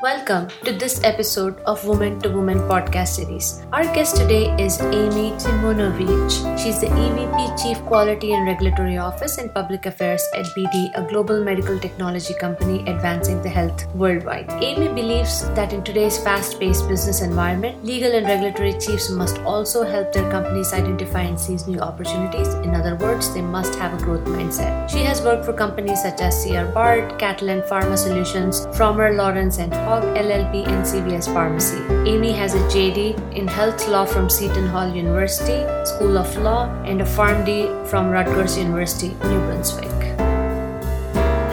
Welcome to this episode of Woman to Woman podcast series. Our guest today is Ami Simunovich. She's the EVP Chief Quality and Regulatory Office and Public Affairs at BD, a global medical technology company advancing the health worldwide. Ami believes that in today's fast paced business environment, legal and regulatory chiefs must also help their companies identify and seize new opportunities. In other words, they must have a growth mindset. She has worked for companies such as C.R. Bard, Catalent Pharma Solutions, Frommer Lawrence and Haug LLP and CVS Pharmacy. Ami has a JD in health law from Seton Hall University, School of Law, and a PharmD from Rutgers University, New Brunswick.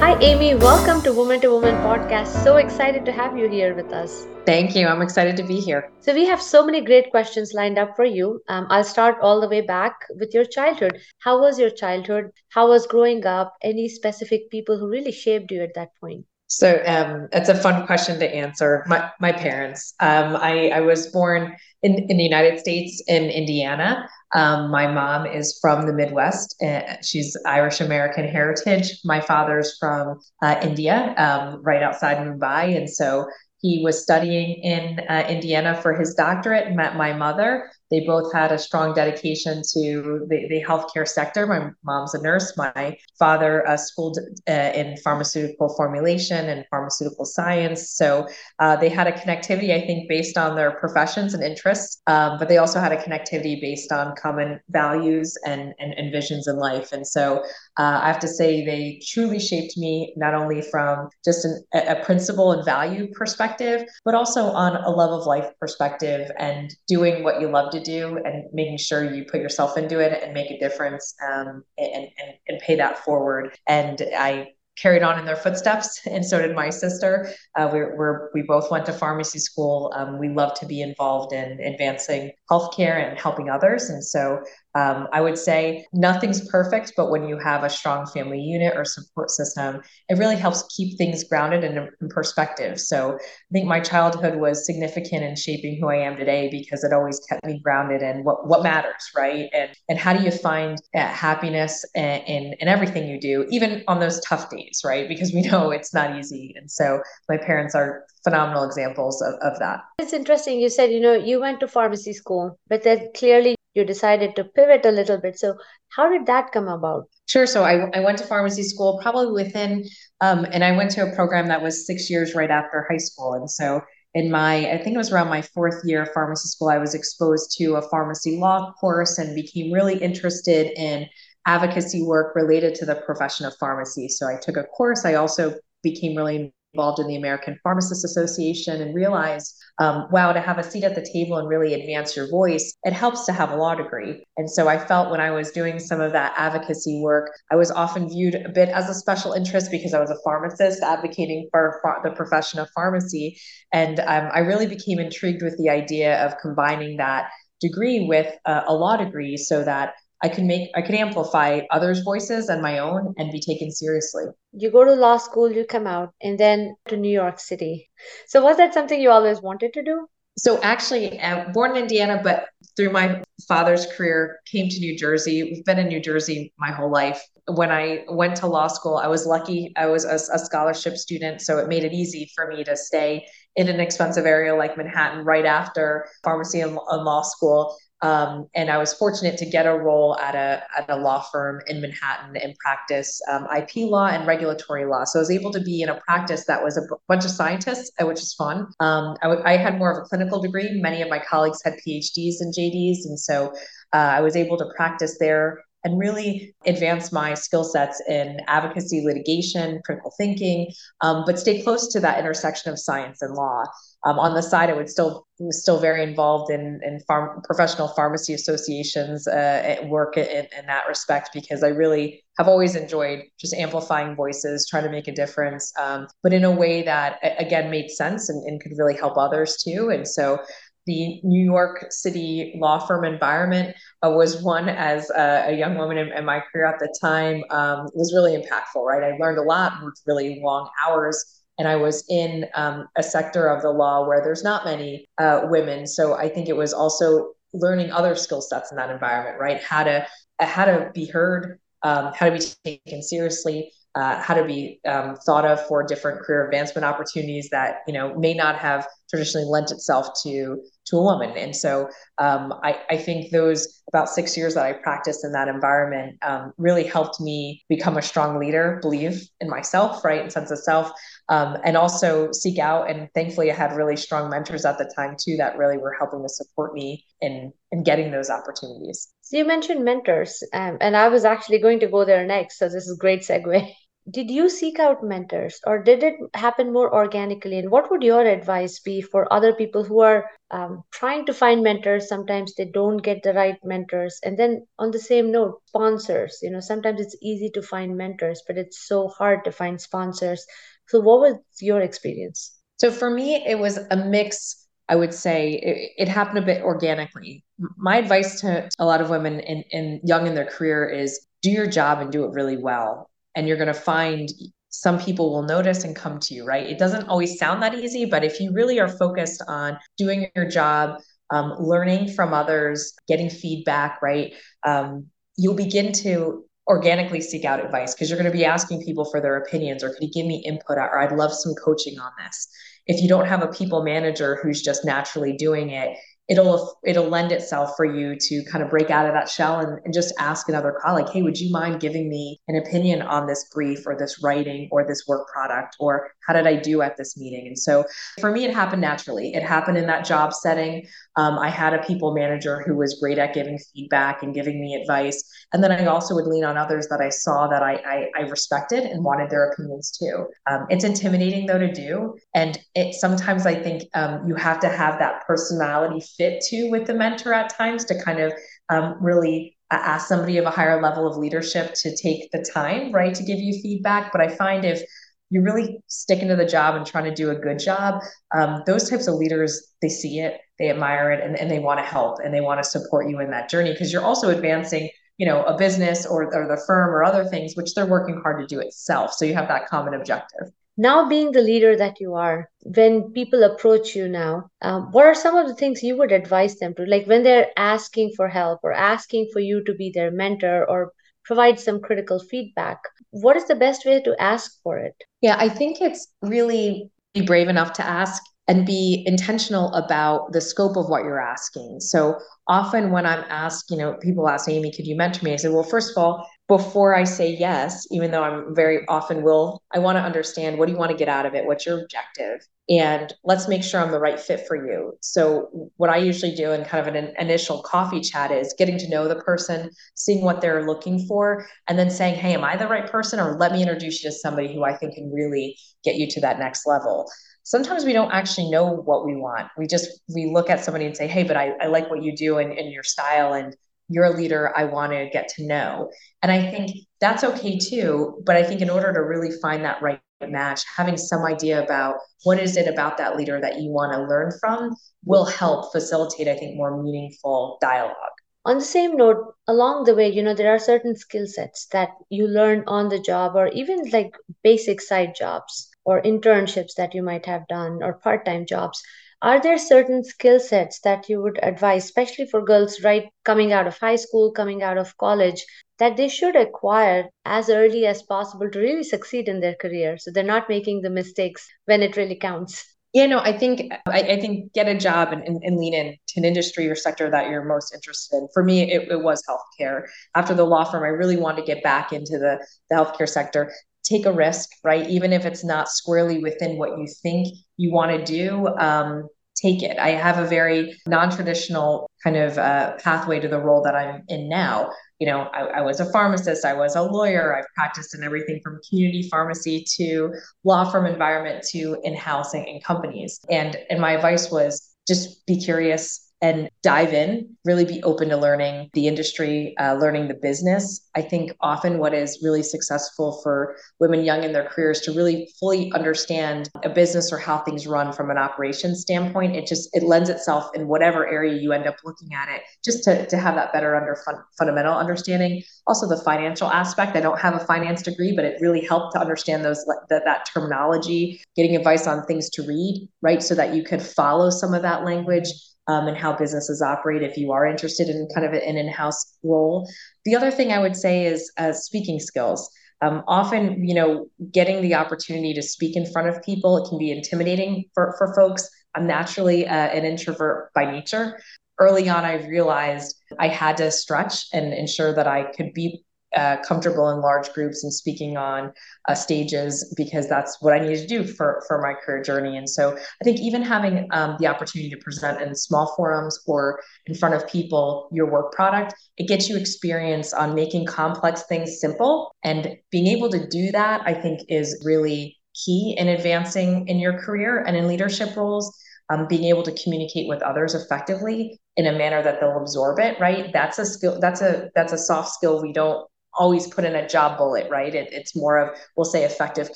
Hi, Ami. Welcome to Woman to Woman podcast. So excited to have you here with us. Thank you. I'm excited to be here. So, we have so many great questions lined up for you. Um, I'll start all the way back with your childhood. How was your childhood? How was growing up? Any specific people who really shaped you at that point? So um, it's a fun question to answer. My, my parents. Um, I, I was born in, in the United States in Indiana. Um, my mom is from the Midwest. Uh, she's Irish American heritage. My father's from uh, India, um, right outside Mumbai. And so he was studying in uh, Indiana for his doctorate, met my mother. They both had a strong dedication to the, the healthcare sector. My mom's a nurse. My father uh, schooled uh, in pharmaceutical formulation and pharmaceutical science. So uh, they had a connectivity, I think, based on their professions and interests, um, but they also had a connectivity based on common values and, and, and visions in life. And so uh, I have to say they truly shaped me not only from just an, a principle and value perspective, but also on a love of life perspective and doing what you love to do and making sure you put yourself into it and make a difference um, and, and, and pay that forward. And I carried on in their footsteps, and so did my sister. Uh, we're, we're, we both went to pharmacy school. Um, we love to be involved in advancing healthcare and helping others, and so um, I would say nothing's perfect, but when you have a strong family unit or support system, it really helps keep things grounded and in perspective. So I think my childhood was significant in shaping who I am today because it always kept me grounded in what, what matters, right? And and how do you find uh, happiness in, in, in everything you do, even on those tough days, right? Because we know it's not easy. And so my parents are phenomenal examples of, of that. It's interesting. You said, you know, you went to pharmacy school, but then clearly you decided to pivot a little bit. So, how did that come about? Sure. So, I, I went to pharmacy school probably within, um, and I went to a program that was six years right after high school. And so, in my, I think it was around my fourth year of pharmacy school, I was exposed to a pharmacy law course and became really interested in advocacy work related to the profession of pharmacy. So, I took a course. I also became really involved in the American Pharmacists Association and realized, um, wow, to have a seat at the table and really advance your voice, it helps to have a law degree. And so I felt when I was doing some of that advocacy work, I was often viewed a bit as a special interest because I was a pharmacist advocating for the profession of pharmacy. And um, I really became intrigued with the idea of combining that degree with uh, a law degree so that I can make I can amplify others' voices and my own and be taken seriously. You go to law school, you come out, and then to New York City. So was that something you always wanted to do? So actually, uh, born in Indiana, but through my father's career, came to New Jersey. We've been in New Jersey my whole life. When I went to law school, I was lucky. I was a, a scholarship student, so it made it easy for me to stay in an expensive area like Manhattan right after pharmacy and, and law school um, and I was fortunate to get a role at a, at a law firm in Manhattan and practice um, IP law and regulatory law. So I was able to be in a practice that was a bunch of scientists, uh, which is fun. Um, I, w- I had more of a clinical degree. Many of my colleagues had PhDs and JDs. And so uh, I was able to practice there and really advance my skill sets in advocacy, litigation, critical thinking, um, but stay close to that intersection of science and law. Um, on the side, I would still was still very involved in in farm, professional pharmacy associations uh, work in, in that respect because I really have always enjoyed just amplifying voices, trying to make a difference, um, but in a way that again made sense and, and could really help others too. And so the New York City law firm environment uh, was one as a, a young woman in, in, my career at the time um, was really impactful, right? I learned a lot, worked really long hours, and I was in um, a sector of the law where there's not many uh, women. So I think it was also learning other skill sets in that environment, right? How to how to be heard, um, how to be taken seriously, uh, how to be um, thought of for different career advancement opportunities that you know may not have traditionally lent itself to to a woman. And so um, I, I, think those about six years that I practiced in that environment um, really helped me become a strong leader, believe in myself, right, and sense of self, um, and also seek out. And thankfully, I had really strong mentors at the time too that really were helping to support me in in getting those opportunities. So you mentioned mentors, um, and I was actually going to go there next. So this is great segue. did you seek out mentors or did it happen more organically? And what would your advice be for other people who are um, trying to find mentors? Sometimes they don't get the right mentors. And then on the same note sponsors you know sometimes it's easy to find mentors but it's so hard to find sponsors. So what was your experience? So for me it was a mix I would say. It, it, happened a bit organically. My advice to a lot of women in, in young in their career is do your job and do it really well and you're going to find some people will notice and come to you, right? It doesn't always sound that easy, but if you really are focused on doing your job, um, learning from others, getting feedback, right? Um, you'll begin to organically seek out advice because you're going to be asking people for their opinions or could you give me input or I'd love some coaching on this. If you don't have a people manager who's just naturally doing it, it'll it'll lend itself for you to kind of break out of that shell and, and just ask another colleague hey would you mind giving me an opinion on this brief or this writing or this work product? Or how did i do at this meeting? And so for me it happened naturally. It happened in that job setting. Um, i had a people manager who was great at giving feedback and giving me advice. And then i also would lean on others that i saw that i, I, I respected and wanted their opinions too. Um, it's intimidating though to do. And it sometimes i think um, you have to have that personality fit to with the mentor at times to kind of um, really ask somebody of a higher level of leadership to take the time, right, to give you feedback. But I find if you're really sticking to the job and trying to do a good job, um, those types of leaders, they see it, they admire it, and, and they want to help and they want to support you in that journey because you're also advancing you know a business or, or the firm or other things which they're working hard to do itself so you have that common objective. Now being the leader that you are when people approach you now um, what are some of the things you would advise them to like when they're asking for help or asking for you to be their mentor or provide some critical feedback what is the best way to ask for it? Yeah i think it's really be brave enough to ask and be intentional about the scope of what you're asking. So often when I'm asked, you know, people ask Ami, could you mentor me? I said, well, first of all, before I say yes, even though I'm very often will, I want to understand what do you want to get out of it? What's your objective? And let's make sure I'm the right fit for you. So, what I usually do in kind of an initial coffee chat is getting to know the person, seeing what they're looking for, and then saying, Hey, am I the right person? Or let me introduce you to somebody who I think can really get you to that next level sometimes we don't actually know what we want. We just we look at somebody and say, hey, but I, I like what you do and, and your style and you're a leader I want to get to know. And I think that's okay too. But I think in order to really find that right match, having some idea about what is it about that leader that you want to learn from will help facilitate, I think, more meaningful dialogue. On the same note, along the way, you know, there are certain skill sets that you learn on the job or even like basic side jobs or internships that you might have done or part-time jobs are there certain skill sets that you would advise especially for girls right coming out of high school coming out of college that they should acquire as early as possible to really succeed in their career so they're not making the mistakes when it really counts yeah, no, I think I, I think get a job and, and, and, lean in to an industry or sector that you're most interested in. For me, it, it was healthcare. After the law firm, I really wanted to get back into the, the healthcare sector take a risk, right? Even if it's not squarely within what you think you want to do, um, take it. I have a very non traditional kind of uh, pathway to the role that I'm in now. You know, I, I, was a pharmacist, I was a lawyer, I've practiced in everything from community pharmacy to law firm environment to in housing and companies. And and my advice was just be curious, and dive in, really be open to learning the industry, uh, learning the business. I think often what is really successful for women young in their careers to really fully understand a business or how things run from an operations standpoint. It just it lends itself in whatever area you end up looking at it, just to, to have that better under fun, fundamental understanding. Also the financial aspect. I don't have a finance degree, but it really helped to understand those that, that terminology, getting advice on things to read, right? So that you could follow some of that language um, and how businesses operate if you are interested in kind of an in-house role. The other thing I would say is uh, speaking skills. Um, often, you know, getting the opportunity to speak in front of people, it can be intimidating for, for folks. I'm naturally uh, an introvert by nature. Early on, I realized I had to stretch and ensure that I could be uh, comfortable in large groups and speaking on uh, stages because that's what I needed to do for for my career journey. And so I think even having um, the opportunity to present in small forums or in front of people your work product, it gets you experience on making complex things simple. And being able to do that, I think, is really key in advancing in your career and in leadership roles. Um, being able to communicate with others effectively in a manner that they'll absorb it right that's a skill that's a that's a soft skill we don't always put in a job bullet, right? It, it's more of, we'll say, effective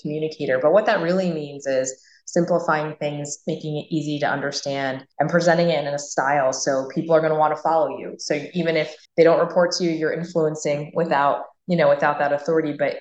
communicator. But what that really means is simplifying things, making it easy to understand, and presenting it in a style so people are going to want to follow you. So even if they don't report to you, you're influencing without you know without that authority but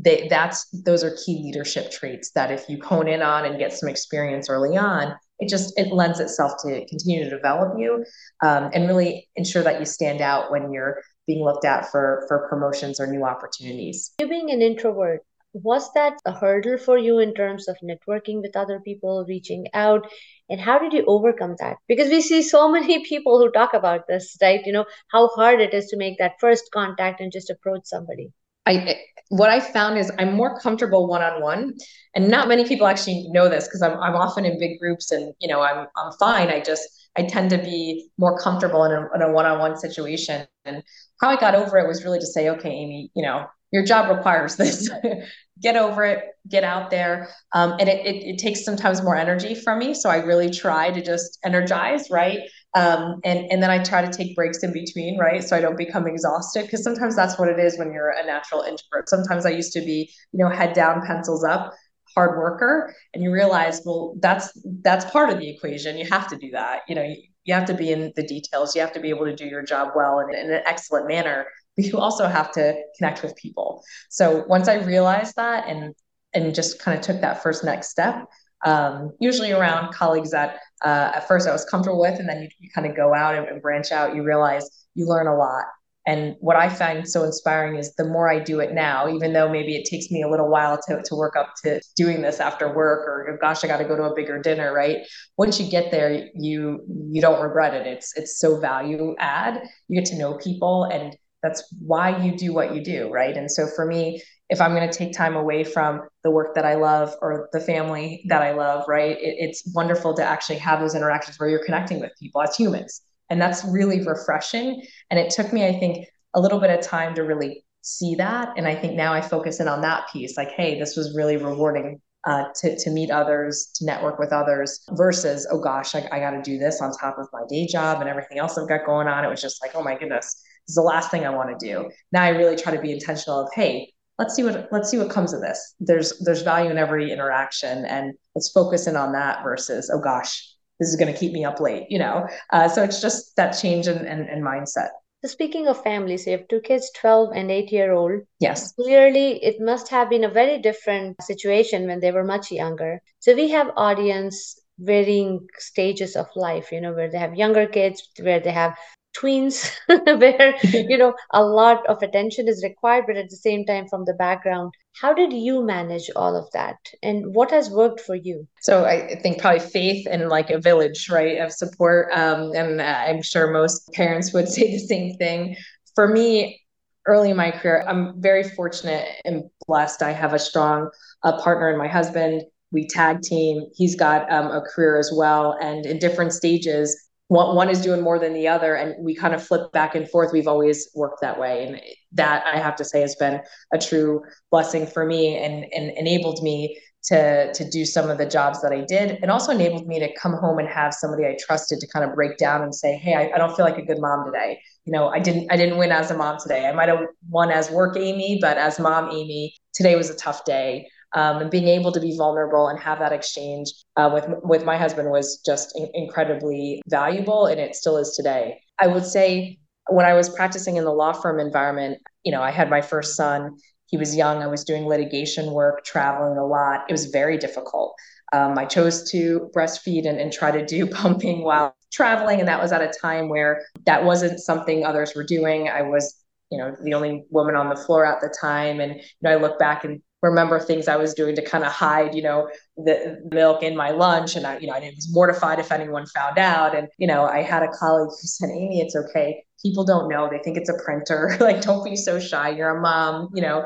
they, that's those are key leadership traits that if you hone in on and get some experience early on it just it lends itself to continue to develop you um, and really ensure that you stand out when you're being looked at for for promotions or new opportunities. You being an introvert, was that a hurdle for you in terms of networking with other people, reaching out? And how did you overcome that? Because we see so many people who talk about this, right? You know, how hard it is to make that first contact and just approach somebody. I what I found is I'm more comfortable one on one, and not many people actually know this because I'm I'm often in big groups and you know I'm I'm fine. I just I tend to be more comfortable in a, in a one-on-one situation. And how I got over it was really to say, okay, Ami, you know, your job requires this. get over it, get out there. Um, and it, it, it, takes sometimes more energy from me. So I really try to just energize, right? Um, and, and then I try to take breaks in between, right? So I don't become exhausted because sometimes that's what it is when you're a natural introvert. Sometimes I used to be, you know, head down, pencils up hard worker and you realize well that's that's part of the equation. You have to do that. You know you, you have to be in the details. You have to be able to do your job well and in an excellent manner but you also have to connect with people. So once i realized that and and just kind of took that first next step um, usually around colleagues that uh, at first i was comfortable with and then you, you kind of go out and, and branch out you realize you learn a lot and what I find so inspiring is the more I do it now, even though maybe it takes me a little while to, to work up to doing this after work or oh gosh, I got to go to a bigger dinner, right? Once you get there, you you don't regret it. It's it's so value add. You get to know people and that's why you do what you do, right? And so for me, if I'm going to take time away from the work that I love or the family that I love, right? It, it's wonderful to actually have those interactions where you're connecting with people as humans and that's really refreshing. And it took me, I think, a little bit of time to really see that. And I think now I focus in on that piece like, hey, this was really rewarding uh, to, to meet others, to network with others, versus, oh gosh, I, I got to do this on top of my day job and everything else I've got going on. It was just like, oh my goodness, this is the last thing I want to do. Now I really try to be intentional of, hey, let's see what let's see what comes of this. There's there's value in every interaction, and let's focus in on that versus, oh gosh, this is going to keep me up late, you know? Uh, so it's just that change in, in, in mindset. So speaking of families, you have two kids, 12 and 8 year old. Yes. Clearly, it must have been a very different situation when they were much younger. So we have audience varying stages of life, you know, where they have younger kids, where they have tweens where you know a lot of attention is required but at the same time from the background how did you manage all of that? And what has worked for you? So i think probably faith and like a village right of support um, and i'm sure most parents would say the same thing. For me early in my career i'm very fortunate and blessed. I have a strong uh, partner in my husband. We tag team. He's got um, a career as well. And in different stages one, one is doing more than the other and we kind of flip back and forth. We've always worked that way and that i have to say has been a true blessing for me and, and enabled me to to do some of the jobs that i did and also enabled me to come home and have somebody i trusted to kind of break down and say hey I, I don't feel like a good mom today. You know i didn't i didn't win as a mom today. I might have won as work ami but as mom ami today was a tough day um, and being able to be vulnerable and have that exchange uh, with with my husband was just in- incredibly valuable, and it still is today. I would say when I was practicing in the law firm environment, you know, I had my first son. He was young. I was doing litigation work, traveling a lot. It was very difficult. Um, I chose to breastfeed and, and try to do pumping while traveling, and that was at a time where that wasn't something others were doing. I was you know, the only woman on the floor at the time. And, you know, I look back and remember things I was doing to kind of hide, you know, the milk in my lunch. And I, you know, I was mortified if anyone found out. And, you know, I had a colleague who said, Ami, it's okay. People don't know. They think it's a printer. like, don't be so shy. You're a mom, you know,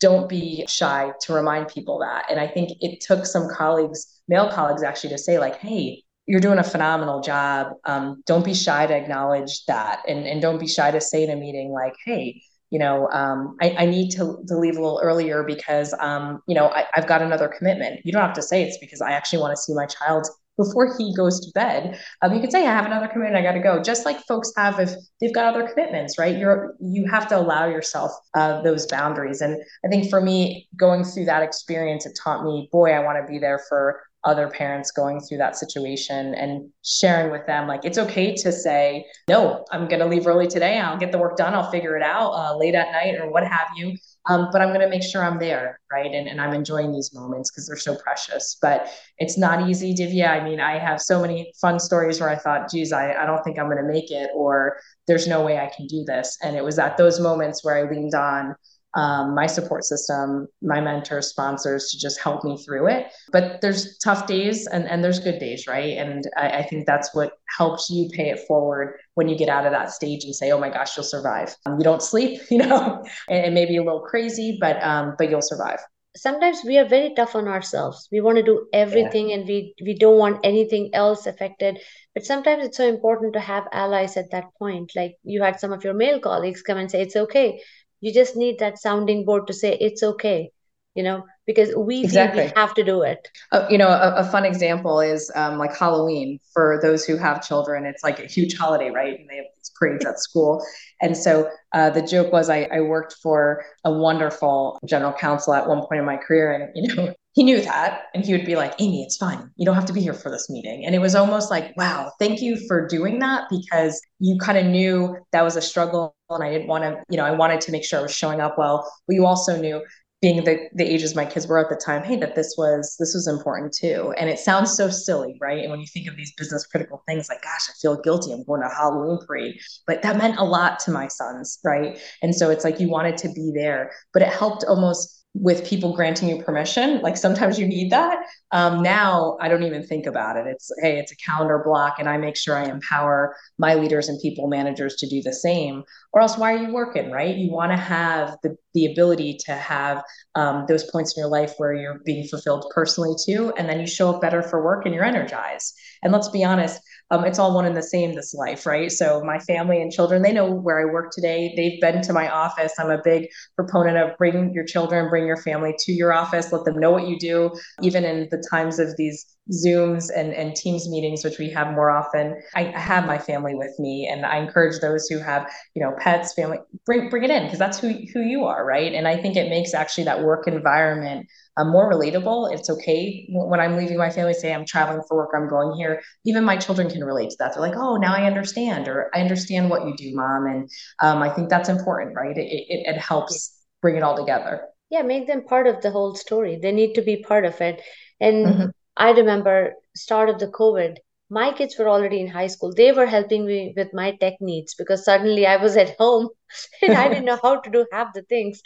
don't be shy to remind people that. And I think it took some colleagues, male colleagues actually to say like, hey, you're doing a phenomenal job. Um, don't be shy to acknowledge that. And, and don't be shy to say in a meeting like, hey, you know, um, I, I, need to, to leave a little earlier because, um, you know, I, have got another commitment. You don't have to say it's because I actually want to see my child before he goes to bed. Um, you could say, I have another commitment. I got to go. Just like folks have if they've got other commitments, right? You're, you have to allow yourself uh, those boundaries. And I think for me, going through that experience, it taught me, boy, I want to be there for other parents going through that situation and sharing with them like it's okay to say no i'm going to leave early today i'll get the work done i'll figure it out uh, late at night or what have you um, but i'm going to make sure i'm there right? And, and i'm enjoying these moments because they're so precious. But it's not easy divya. I mean i have so many fun stories where i thought geez i, I don't think i'm going to make it or there's no way i can do this. And it was at those moments where i leaned on um, my support system, my mentors, sponsors to just help me through it. But there's tough days and, and there's good days, right? And I, I think that's what helps you pay it forward when you get out of that stage and say, oh my gosh, you'll survive. Um, you don't sleep, you know, and it may be a little crazy, but um, but you'll survive sometimes we are very tough on ourselves we want to do everything yeah. and we we don't want anything else affected but sometimes it's so important to have allies at that point like you had some of your male colleagues come and say it's okay you just need that sounding board to say it's okay you know because we exactly. we have to do it. Uh, you know a, a, fun example is um, like halloween. For those who have children it's like a huge holiday right? And they have these parades at school. And so uh, the joke was I, I worked for a wonderful general counsel at one point in my career. And you know he knew that and he would be like ami it's fine. You don't have to be here for this meeting. And it was almost like wow thank you for doing that because you kind of knew that was a struggle and i didn't want to you know i wanted to make sure i was showing up well. But you also knew being the, the ages my kids were at the time hey that this was this was important too. And it sounds so silly right? And when you think of these business critical things like gosh i feel guilty. I'm going to halloween parade. But that meant a lot to my sons right? And so it's like you wanted to be there. But it helped almost with people granting you permission. Like sometimes you need that. Um, now I don't even think about it. It's hey, it's a calendar block, and I make sure I empower my leaders and people managers to do the same. Or else, why are you working? Right? You want to have the the ability to have um, those points in your life where you're being fulfilled personally too, and then you show up better for work and you're energized. And let's be honest, um, it's all one and the same this life, right? So my family and children, they know where I work today. They've been to my office. I'm a big proponent of bring your children, bring your family to your office, let them know what you do, even in the times of these Zooms and, and Teams meetings, which we have more often. I have my family with me, and I encourage those who have, you know, pets, family, bring bring it in because that's who who you are, right? And I think it makes actually that work environment um, more relatable. It's okay when I'm leaving my family, say I'm traveling for work, I'm going here. Even my children can relate to that. They're like, oh, now I understand, or I understand what you do, mom. And um, I think that's important, right? It, it, it helps bring it all together. Yeah, make them part of the whole story. They need to be part of it. And mm-hmm I remember start of the COVID, my kids were already in high school. They were helping me with my tech needs because suddenly I was at home and I didn't know how to do half the things.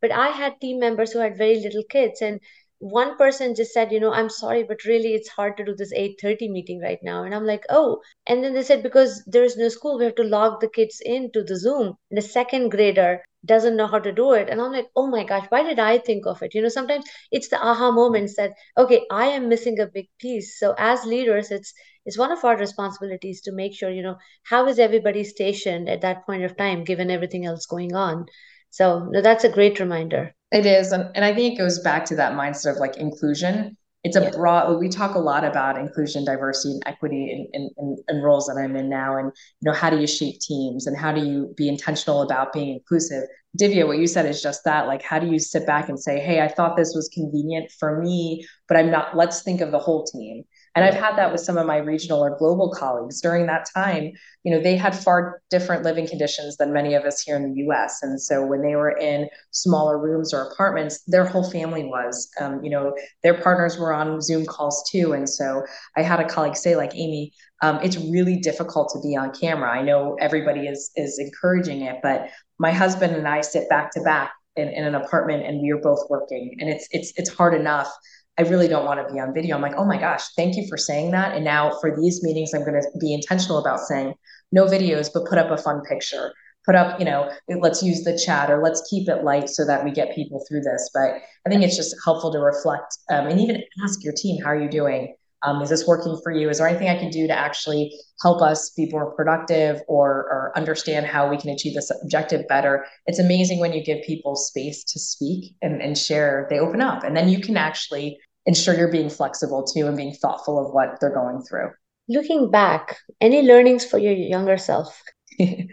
But I had team members who had very little kids and one person just said you know i'm sorry but really it's hard to do this 8:30 meeting right now. And i'm like oh. And then they said because there is no school we have to log the kids into the zoom. And the second grader doesn't know how to do it. And i'm like oh my gosh why did i think of it? You know sometimes it's the aha moments that okay i am missing a big piece. So as leaders it's it's one of our responsibilities to make sure you know how is everybody stationed at that point of time given everything else going on so no, that's a great reminder. It is and, and i think it goes back to that mindset of like inclusion. It's a yeah. broad we talk a lot about inclusion diversity and equity in, in, in, roles that i'm in now and you know how do you shape teams and how do you be intentional about being inclusive? Divya what you said is just that like how do you sit back and say hey i thought this was convenient for me but i'm not let's think of the whole team And I've had that with some of my regional or global colleagues during that time. You know, they had far different living conditions than many of us here in the US. And so when they were in smaller rooms or apartments, their whole family was, um, you know, their partners were on Zoom calls too. And so I had a colleague say, like, Ami, um, it's really difficult to be on camera. I know everybody is is encouraging it, but my husband and I sit back to back in, in an apartment and we are both working and it's it's it's hard enough I really don't want to be on video. I'm like, oh my gosh, thank you for saying that. And now for these meetings, I'm going to be intentional about saying no videos, but put up a fun picture. Put up, you know, let's use the chat or let's keep it light so that we get people through this. But I think it's just helpful to reflect um, and even ask your team, how are you doing? Um, is this working for you? Is there anything I can do to actually help us be more productive or, or understand how we can achieve this objective better? It's amazing when you give people space to speak and, and share, they open up. And then you can actually ensure you're being flexible too and being thoughtful of what they're going through. Looking back, any learnings for your younger self? you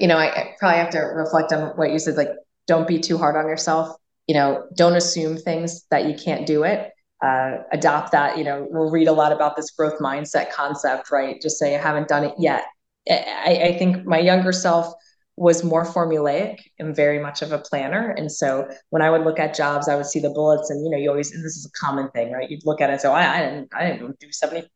know, I, I probably have to reflect on what you said like, don't be too hard on yourself. You know, don't assume things that you can't do it uh, adopt that. You know, we'll read a lot about this growth mindset concept, right? Just say, I haven't done it yet. I, I think my younger self was more formulaic and very much of a planner. And so when I would look at jobs, I would see the bullets and, you know, you always, this is a common thing, right? You'd look at it and say, oh, I, I didn't, I didn't do 70%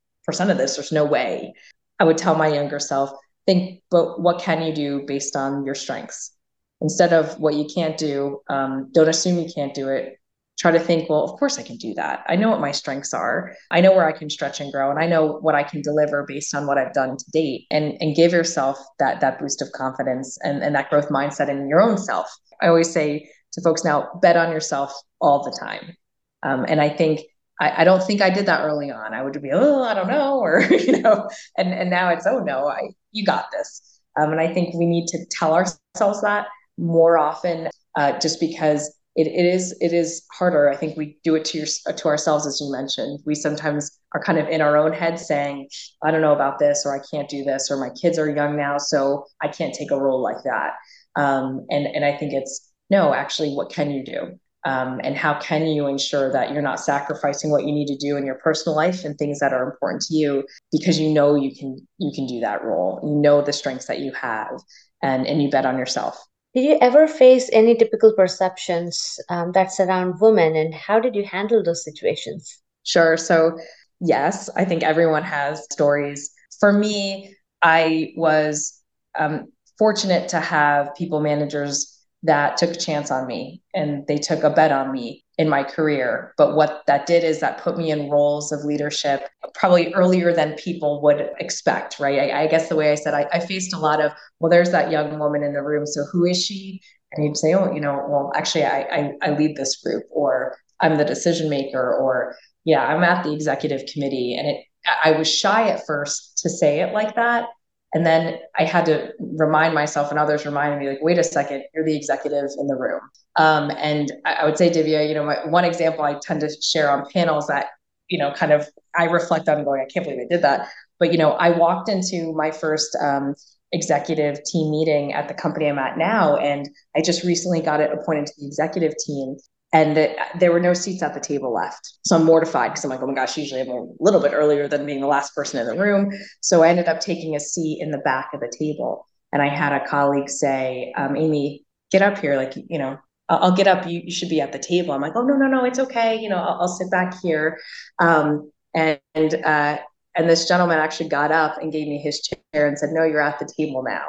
of this. There's no way. I would tell my younger self, think, but what can you do based on your strengths? Instead of what you can't do, um, don't assume you can't do it try to think, well, of course I can do that. I know what my strengths are. I know where I can stretch and grow and I know what I can deliver based on what I've done to date and and give yourself that that boost of confidence and, and that growth mindset in your own self. I always say to folks now, bet on yourself all the time. Um, and I think I, I, don't think I did that early on. I would be, oh, I don't know, or you know, and and now it's, oh no, I you got this. Um, and I think we need to tell ourselves that more often, uh, just because it, it is it is harder. I think we do it to your, to ourselves, as you mentioned. We sometimes are kind of in our own head saying, "I don't know about this," or "I can't do this," or "My kids are young now, so I can't take a role like that." Um, and and I think it's no, actually, what can you do? Um, and how can you ensure that you're not sacrificing what you need to do in your personal life and things that are important to you because you know you can you can do that role you know the strengths that you have and and you bet on yourself did you ever face any typical perceptions um, that surround women, and how did you handle those situations? Sure. So, yes, I think everyone has stories. For me, I was um, fortunate to have people managers that took a chance on me and they took a bet on me in my career. But what that did is that put me in roles of leadership probably earlier than people would expect, right? I, I guess the way I said, I, I, faced a lot of, well, there's that young woman in the room. So who is she? And you'd say, oh, you know, well, actually, I, I, I lead this group, or I'm the decision maker, or yeah, I'm at the executive committee. And it, I was shy at first to say it like that and then I had to remind myself and others reminded me, like, wait a second, you're the executive in the room. Um, and I, I, would say, Divya, you know, my, one example I tend to share on panels that, you know, kind of I reflect on going, I can't believe I did that. But, you know, I walked into my first um, executive team meeting at the company I'm at now, and I just recently got it appointed to the executive team and that there were no seats at the table left. So I'm mortified because I'm like, oh my gosh, usually I'm a little bit earlier than being the last person in the room. So I ended up taking a seat in the back of the table. And I had a colleague say, um, Ami, get up here. Like, you know, I'll, I'll get up. You, you, should be at the table. I'm like, oh, no, no, no, it's okay. You know, I'll, I'll sit back here. Um, and, and, uh, and this gentleman actually got up and gave me his chair and said, no, you're at the table now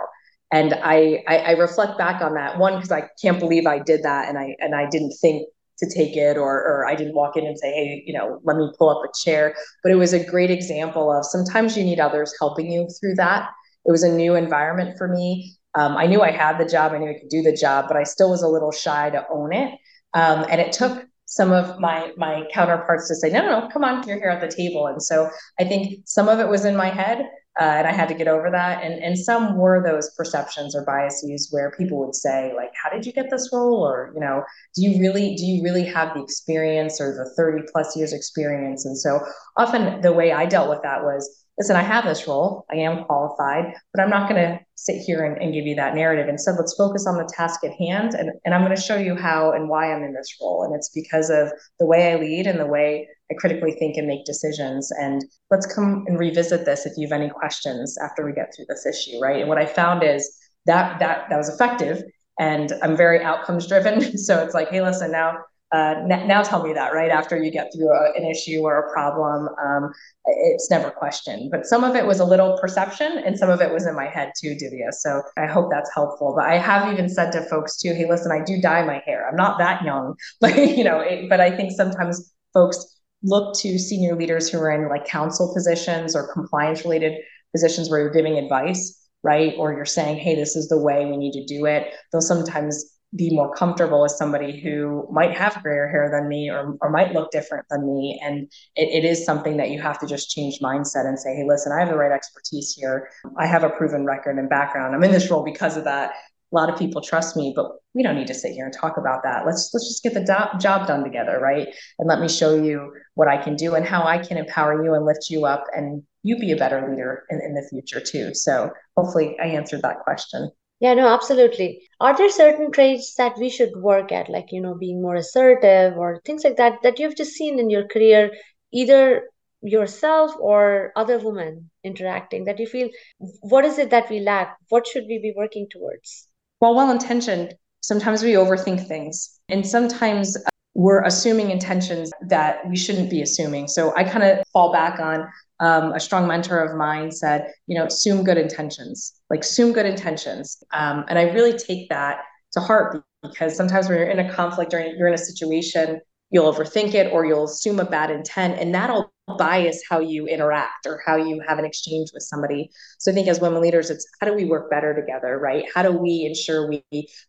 and I, I, I reflect back on that one because I can't believe I did that and I and I didn't think to take it or or I didn't walk in and say hey you know let me pull up a chair. But it was a great example of sometimes you need others helping you through that. It was a new environment for me. Um, I knew I had the job I knew I could do the job but I still was a little shy to own it. Um, and it took some of my my counterparts to say no no no come on you're here at the table. And so I think some of it was in my head uh, and I had to get over that. And and some were those perceptions or biases where people would say like, "How did you get this role?" Or you know, "Do you really do you really have the experience or the thirty plus years experience?" And so often the way I dealt with that was. Listen, I have this role. I am qualified, but I'm not going to sit here and, and give you that narrative. Instead, let's focus on the task at hand. And, and I'm going to show you how and why I'm in this role. And it's because of the way I lead and the way Critically think and make decisions. And let's come and revisit this if you have any questions after we get through this issue, right? And what I found is that that that was effective. And I'm very outcomes driven. So it's like, hey, listen, now uh, n- now tell me that right after you get through a, an issue or a problem um, it's never questioned but some of it was a little perception and some of it was in my head too divya so i hope that's helpful but i have even said to folks too hey listen i do dye my hair i'm not that young but you know it, but i think sometimes folks look to senior leaders who are in like counsel positions or compliance related positions where you're giving advice right or you're saying hey this is the way we need to do it they'll sometimes be more comfortable with somebody who might have grayer hair than me or, or might look different than me. And it, it is something that you have to just change mindset and say, hey, listen, I have the right expertise here. I have a proven record and background. I'm in this role because of that. A lot of people trust me, but we don't need to sit here and talk about that. Let's let's just get the do- job done together, right? And let me show you what I can do and how I can empower you and lift you up and you be a better leader in, in the future too. So hopefully I answered that question. Yeah, no, absolutely. Are there certain traits that we should work at, like, you know, being more assertive or things like that, that you've just seen in your career, either yourself or other women interacting, that you feel, what is it that we lack? What should we be working towards? Well, well intentioned, sometimes we overthink things. And sometimes we're assuming intentions that we shouldn't be assuming. So I kind of fall back on um, a strong mentor of mine said, you know, assume good intentions, like assume good intentions. Um, and I really take that to heart because sometimes when you're in a conflict or you're in a situation, you'll overthink it or you'll assume a bad intent, and that'll bias how you interact or how you have an exchange with somebody. So I think as women leaders, it's how do we work better together, right? How do we ensure we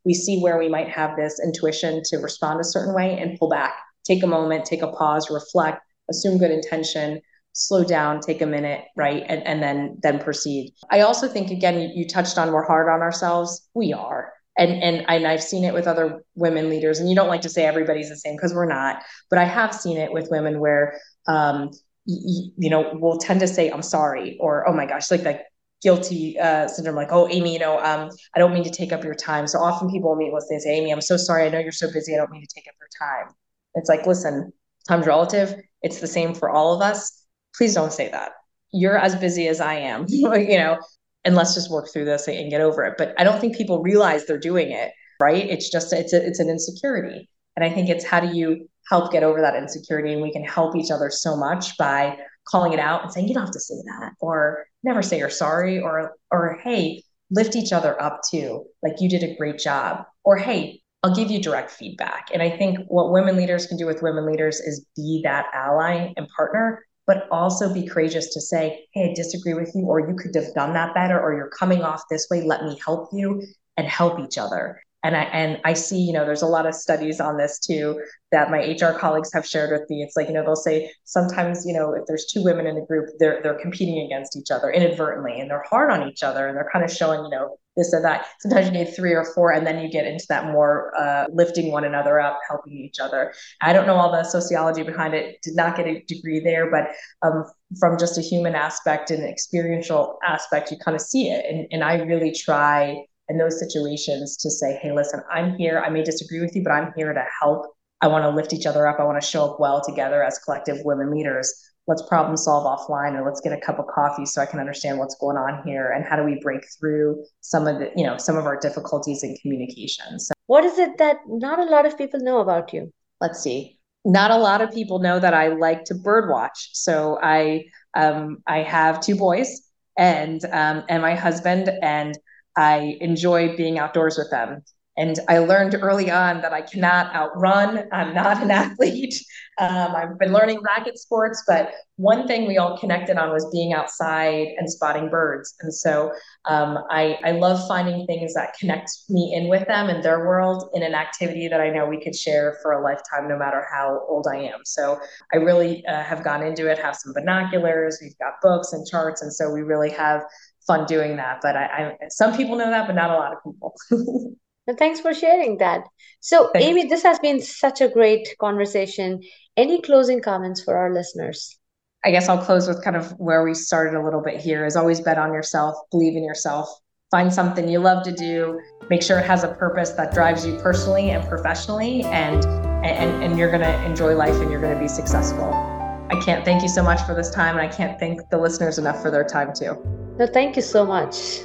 we see where we might have this intuition to respond a certain way and pull back, take a moment, take a pause, reflect, assume good intention, slow down, take a minute, right? And, and then then proceed. I also think again, you, you touched on we're hard on ourselves. We are. And, and and I've seen it with other women leaders, and you don't like to say everybody's the same because we're not, but I have seen it with women where um, you, you know will tend to say I'm sorry or oh my gosh, like that guilty uh, syndrome, like, oh, Ami, you know, um, I don't mean to take up your time. So often people will meet with they say, Ami, I'm so sorry. I know you're so busy. I don't mean to take up your time. It's like, listen, time's relative. It's the same for all of us please don't say that. You're as busy as I am, you know, and let's just work through this and get over it. But I don't think people realize they're doing it, right? It's just it's a, it's an insecurity. And I think it's how do you help get over that insecurity and we can help each other so much by calling it out and saying you don't have to say that or never say you're sorry or or hey, lift each other up too. Like you did a great job. Or hey, I'll give you direct feedback. And I think what women leaders can do with women leaders is be that ally and partner but also be courageous to say, hey, I disagree with you, or you could have done that better, or you're coming off this way. Let me help you and help each other. And I and I see, you know, there's a lot of studies on this too that my HR colleagues have shared with me. It's like, you know, they'll say sometimes, you know, if there's two women in a group, they're they're competing against each other inadvertently and they're hard on each other and they're kind of showing, you know, this or that. Sometimes you need three or four, and then you get into that more uh, lifting one another up, helping each other. I don't know all the sociology behind it, did not get a degree there, but um, from just a human aspect and experiential aspect, you kind of see it. And, and I really try in those situations to say, hey, listen, I'm here. I may disagree with you, but I'm here to help. I want to lift each other up. I want to show up well together as collective women leaders let's problem solve offline or let's get a cup of coffee so I can understand what's going on here and how do we break through some of the, you know, some of our difficulties in communication. So what is it that not a lot of people know about you? Let's see. Not a lot of people know that I like to bird watch. So I um, I have two boys and um, and my husband and I enjoy being outdoors with them. And I learned early on that I cannot outrun. I'm not an athlete. Um, I've been learning racket sports, but one thing we all connected on was being outside and spotting birds. And so um, I, I love finding things that connect me in with them and their world in an activity that I know we could share for a lifetime, no matter how old I am. So I really uh, have gone into it, have some binoculars, we've got books and charts. And so we really have fun doing that. But I, I some people know that, but not a lot of people. And thanks for sharing that. So, Thanks. Ami, this has been such a great conversation. Any closing comments for our listeners? I guess I'll close with kind of where we started a little bit here is always bet on yourself, believe in yourself, find something you love to do, make sure it has a purpose that drives you personally and professionally and and, and you're going to enjoy life and you're going to be successful. I can't thank you so much for this time, and I can't thank the listeners enough for their time too. No, thank you so much.